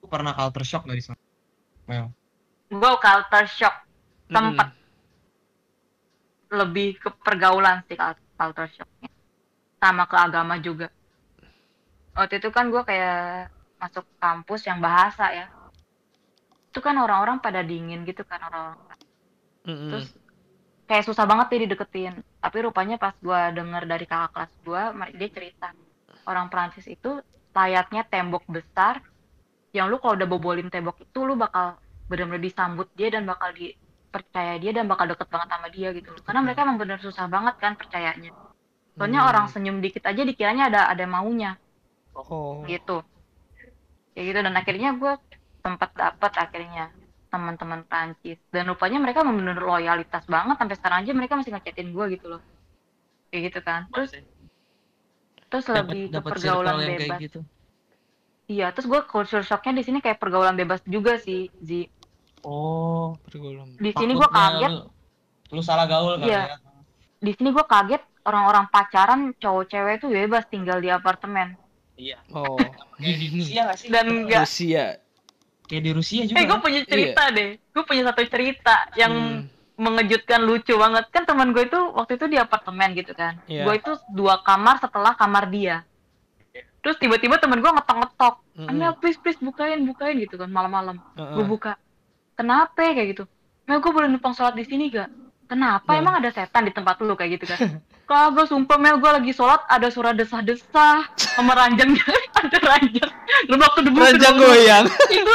lu pernah culture shock dari sana? Mel. gue culture shock tempat Mm. lebih ke pergaulan sih cul- culture shocknya sama ke agama juga waktu itu kan gue kayak masuk kampus yang bahasa ya itu kan orang-orang pada dingin gitu kan orang-orang Mm-mm. terus kayak susah banget dia dideketin tapi rupanya pas gue denger dari kakak kelas gue dia cerita orang Prancis itu layaknya tembok besar yang lu kalau udah bobolin tembok itu lu bakal benar-benar disambut dia dan bakal dipercaya dia dan bakal deket banget sama dia gitu. Karena mereka emang bener susah banget kan percayanya. Soalnya Hmm. orang senyum dikit aja dikiranya ada ada maunya. Oh. gitu. Kayak gitu. Dan akhirnya gue sempat dapat akhirnya teman-teman Prancis. Dan rupanya mereka benar loyalitas banget. Sampai sekarang aja mereka masih ngechatin gue gitu loh. Kayak gitu kan. Terus terus lebih ke dapat pergaulan bebas kayak gitu. Iya terus gue culture shocknya di sini kayak pergaulan bebas juga sih Zi Oh, Pergaulan. di sini gue kaget Lu, lu salah gaul kali Iya. ya. di sini gue kaget orang-orang pacaran cowok cewek itu bebas tinggal di apartemen Iya. Oh. Kayak di Rusia nggak sih? dan enggak Rusia. Kayak di Rusia juga. eh gue kan? punya cerita deh gue punya satu cerita yang Hmm. mengejutkan lucu banget kan teman gue itu waktu itu di apartemen gitu kan Iya. gue itu dua kamar setelah kamar dia terus tiba-tiba teman gue ngetok-ngetok Mm-mm. Amel please please bukain bukain gitu kan malam-malam Heeh. gue buka kenapa kayak gitu Mel gue boleh numpang sholat di sini gak kenapa Nah. emang ada setan di tempat lu kayak gitu kan kagak sumpah Mel gue lagi sholat ada suara desah-desah sama ranjang ada ranjang lebak debu Ranjang goyang. itu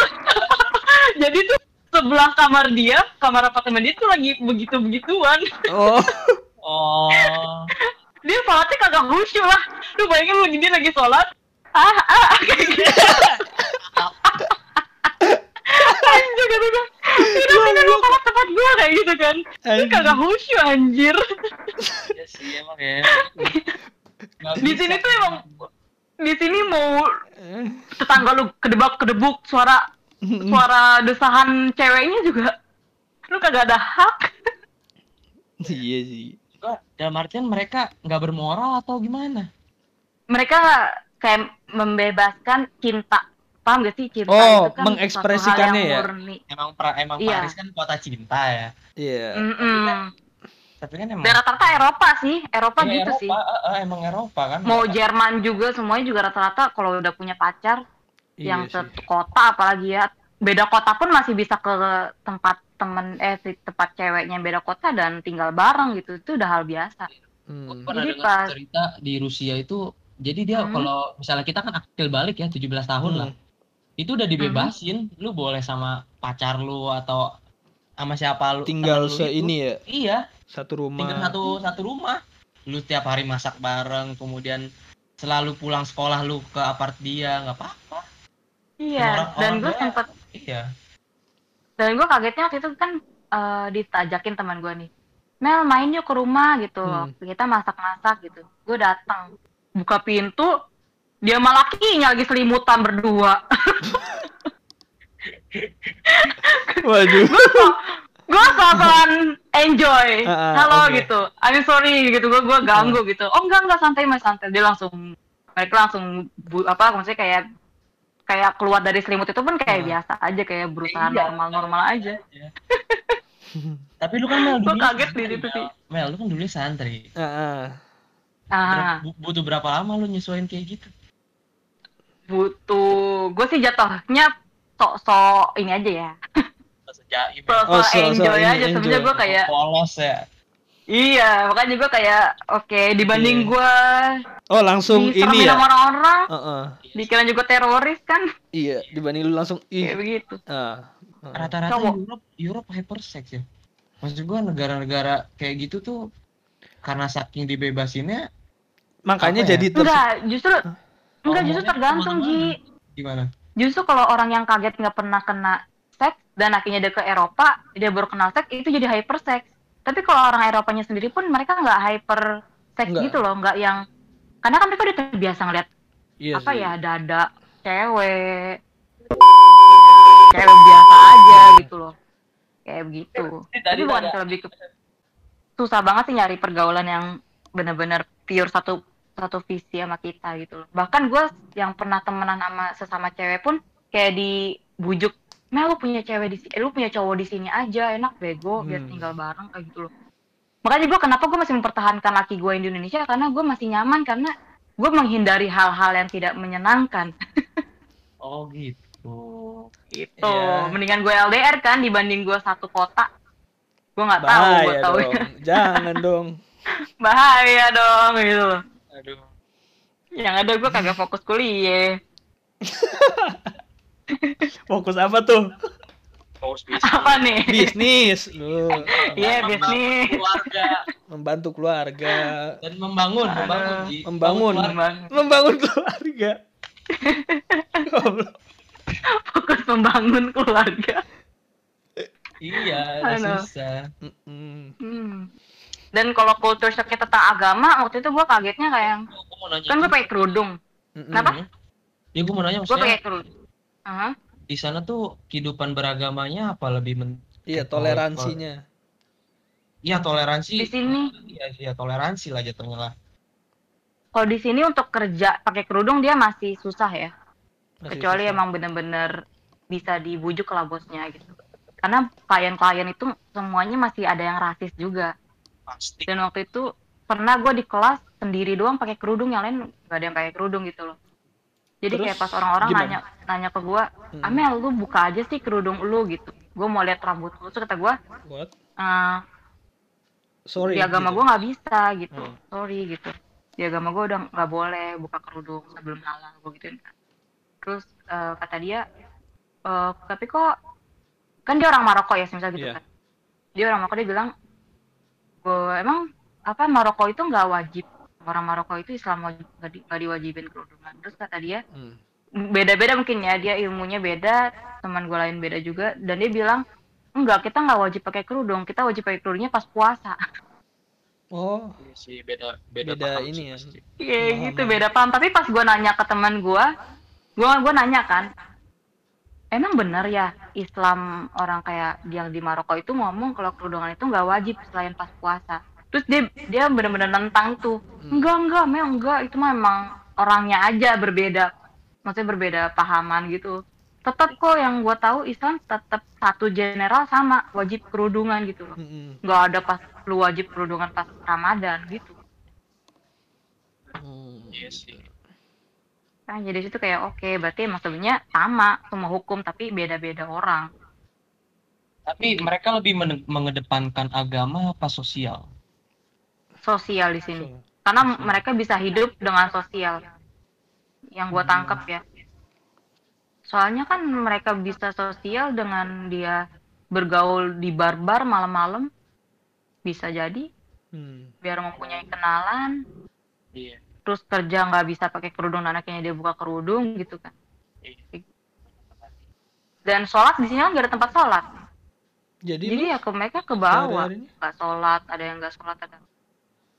jadi tuh sebelah kamar dia kamar apartemen dia tuh lagi begitu begituan Oh. Oh. dia sholatnya kagak khusyuk lah lu bayangin lu dia lagi sholat ah ah kayak gitu anjir kata gue kenapa kan lu sholat tempat gue kayak gitu kan lu Anjir. kagak khusyuk anjir ya sih emang ya. Di sini tuh emang di sini mau tetangga lu kedebak kedebuk suara suara desahan ceweknya juga lu kagak ada hak Iya sih. Dalam artian mereka nggak bermoral atau gimana? mereka kayak membebaskan cinta paham gak sih cinta Oh, itu kan suatu hal mengekspresikannya yang ya? murni Emang pra, emang Iya. Paris kan kota cinta ya. Iya. Mm-mm. Tapi kan emang dan rata-rata Eropa sih Eropa Iya, gitu Eropa, sih eh, eh, emang Eropa kan. mau Jerman juga semuanya juga rata-rata kalau udah punya pacar yang Iya sih. satu kota apalagi ya beda kota pun masih bisa ke tempat temen eh si tempat ceweknya yang beda kota dan tinggal bareng gitu itu udah hal biasa Hmm. pernah Jadi dengar pas- cerita di Rusia itu jadi dia Hmm. kalau misalnya kita kan akil balik ya 17 tahun Hmm. lah. Itu udah Hmm. dibebasin, lu boleh sama pacar lu atau sama siapa lu Tinggal itu. seini ya, Iya, satu rumah. tinggal satu satu rumah. Lu tiap hari masak bareng, kemudian selalu pulang sekolah lu ke apart dia, nggak apa-apa. iya Orang- dan gue sempet Iya. dan gue kagetnya waktu itu kan eh, ditajakin teman gue nih Mel main yuk ke rumah gitu Hmm. kita masak-masak gitu gue datang buka pintu dia sama lakinya lagi selimutan berdua Waduh. gue sosokan enjoy Ah, ah, halo oke. gitu I'm sorry gitu gue gue ganggu gitu oh enggak enggak santai mas santai dia langsung mereka langsung bu, apa maksudnya kayak kayak keluar dari selimut itu pun kayak Ah. biasa aja kayak berusaha Iya. normal-normal aja Tapi lu kan Mel dulu kaget santri, di situ sih. Mel, lu kan dulu santri. Heeh. Ah Bu- butuh berapa lama lu nyesuaiin kayak gitu? butuh gue sih jatuhnya sok-sok ini aja ya Sejaim. sok-sok Oh, sok-sok enjoy ini, aja sebenarnya enjoy. gue kayak polos ya. iya makanya gue kayak oke dibanding Iya. gue Oh, langsung ini ya. sama orang-orang Heeh. dikira juga teroris kan Iya, dibanding lu langsung kayak ih. begitu Ah. Heeh. Rata-rata. Europe Europe hypersex ya. Maksud gua negara-negara kayak gitu tuh karena saking dibebasinnya Makanya ya? jadi terus enggak justru enggak justru tergantung. Ji gimana? justru kalau orang yang kaget nggak pernah kena seks dan akhirnya dia ke Eropa dia baru kenal seks itu jadi hypersex tapi kalau orang Eropanya sendiri pun mereka nggak hyper seks gitu loh nggak yang karena kan mereka udah terbiasa ngeliat Iya apa sih. ya dada cewek cewek biasa aja gitu loh kayak begitu tapi bukan lebih ke susah banget sih nyari pergaulan yang bener-bener pure satu satu visi sama kita gitu loh bahkan gue yang pernah temenan sama sesama cewek pun kayak dibujuk Mel lu punya cewek di sini eh, lu punya cowok di sini aja enak bego biar Hmm. tinggal bareng kayak gitu loh makanya gue kenapa gue masih mempertahankan laki gue di Indonesia karena gue masih nyaman karena gue menghindari hal-hal yang tidak menyenangkan Oh gitu. gitu Iya. mendingan gue LDR kan dibanding gue satu kota gue nggak tahu gue tahu dong. Jangan dong. bahaya dong gitu loh. Aduh. yang ada gue kagak fokus kuliah Fokus apa tuh? Paus apa nih Bisnis. Lu Iya, bisnis. Keluarga membantu keluarga. dan membangun, membangun. Aduh. Ji. Membangun. keluarga. Membangun keluarga. Goblok. fokus membangun keluarga Iya, susah. Hmm. Dan kalau culture shock tentang agama, waktu itu gue kagetnya kayak mau nanya. kan gue pakai kerudung. Kenapa? Ya gue mau nanya gue maksudnya pakai kerudung. Aha. di sana tuh kehidupan beragamanya apa lebih men Iya, toleransinya. Iya toleransi. Di sini, Iya, iya toleransi lah jatuhnya lah. kalau di sini untuk kerja pakai kerudung dia masih susah ya, Masih kecuali susah. emang bener-bener bisa dibujuk lah bosnya gitu. Karena klien-klien itu semuanya masih ada yang rasis juga. Pasti. Dan waktu itu pernah gue di kelas sendiri doang pakai kerudung, yang lain gak ada yang pakai kerudung gitu loh. Jadi Terus kayak pas orang-orang nanya nanya ke gue, Mm. Amel lu buka aja sih kerudung lu gitu. Gue mau lihat rambut lu, terus kata gue? "Eh, Sorry. di agama gitu. gue nggak bisa gitu, Hmm. sorry gitu. Di agama gue udah nggak boleh buka kerudung sebelum halal, gue gituin kan. Terus eh, kata dia, "Eh, tapi kok kan dia orang Maroko ya, misal gitu Iya. kan. Dia orang Maroko dia bilang, "Gua- emang apa Maroko itu nggak wajib orang Maroko itu Islam wajib nggak di, nggak diwajibin kerudungan terus kata dia Hmm. beda-beda mungkin ya dia ilmunya beda teman gue lain beda juga dan dia bilang enggak kita nggak wajib pakai kerudung kita wajib pakai kerudungnya pas puasa Oh, Iya sih beda beda, Beda paham ini ya. iya gitu beda paham tapi pas gue nanya ke teman gue gue gue nanya kan emang bener ya Islam orang kayak yang di Maroko itu ngomong kalau kerudungan itu nggak wajib selain pas puasa terus dia dia benar-benar nentang tuh Hmm. enggak enggak memang enggak itu mah emang orangnya aja berbeda maksudnya berbeda pahaman gitu tetap kok yang gue tahu Islam tetap satu general sama wajib kerudungan gitu loh Mm-mm. nggak ada pas lu wajib kerudungan pas Ramadan gitu Hmm. Iya sih. Nah, jadi situ kayak oke, berarti emang sebenarnya sama semua hukum tapi beda-beda orang. Tapi mereka lebih men- mengedepankan agama apa sosial? Sosial di sini. Karena Sosial. mereka bisa hidup dengan sosial. Yang gua Hmm. tangkap ya. Soalnya kan mereka bisa sosial dengan dia bergaul di bar-bar malam-malam. Bisa jadi hmm. biar mempunyai kenalan, Iya. Terus kerja nggak bisa pakai kerudung dan akhirnya dia buka kerudung gitu kan. Iya. Dan sholat di sini kan nggak ada tempat sholat. Jadi, Jadi ya ke mereka ke bawah. nggak sholat ada yang nggak sholat ada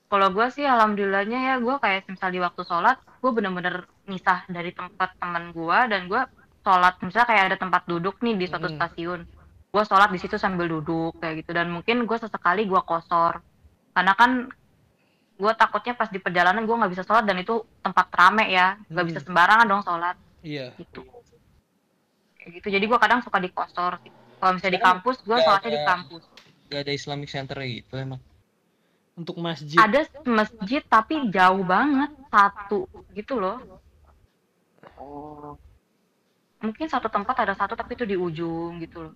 kalau gue sih alhamdulillahnya ya gue kayak misal di waktu sholat gue bener-bener misah dari tempat teman gue dan gue sholat misalnya kayak ada tempat duduk nih di suatu Mm. stasiun gue sholat di situ sambil duduk kayak gitu dan mungkin gue sesekali gue kosor karena kan gue takutnya pas di perjalanan gue nggak bisa sholat dan itu tempat rame ya. Nggak Mm. bisa sembarangan dong sholat. Iya. gitu. Kayak gitu. Jadi gue kadang suka di kosor. Kalau misalnya di kampus gue sholatnya di kampus. Gak ada Islamic Center gitu emang. Untuk masjid. ada masjid tapi jauh banget. Satu. Gitu loh. Oh. mungkin satu tempat ada satu tapi itu di ujung gitu loh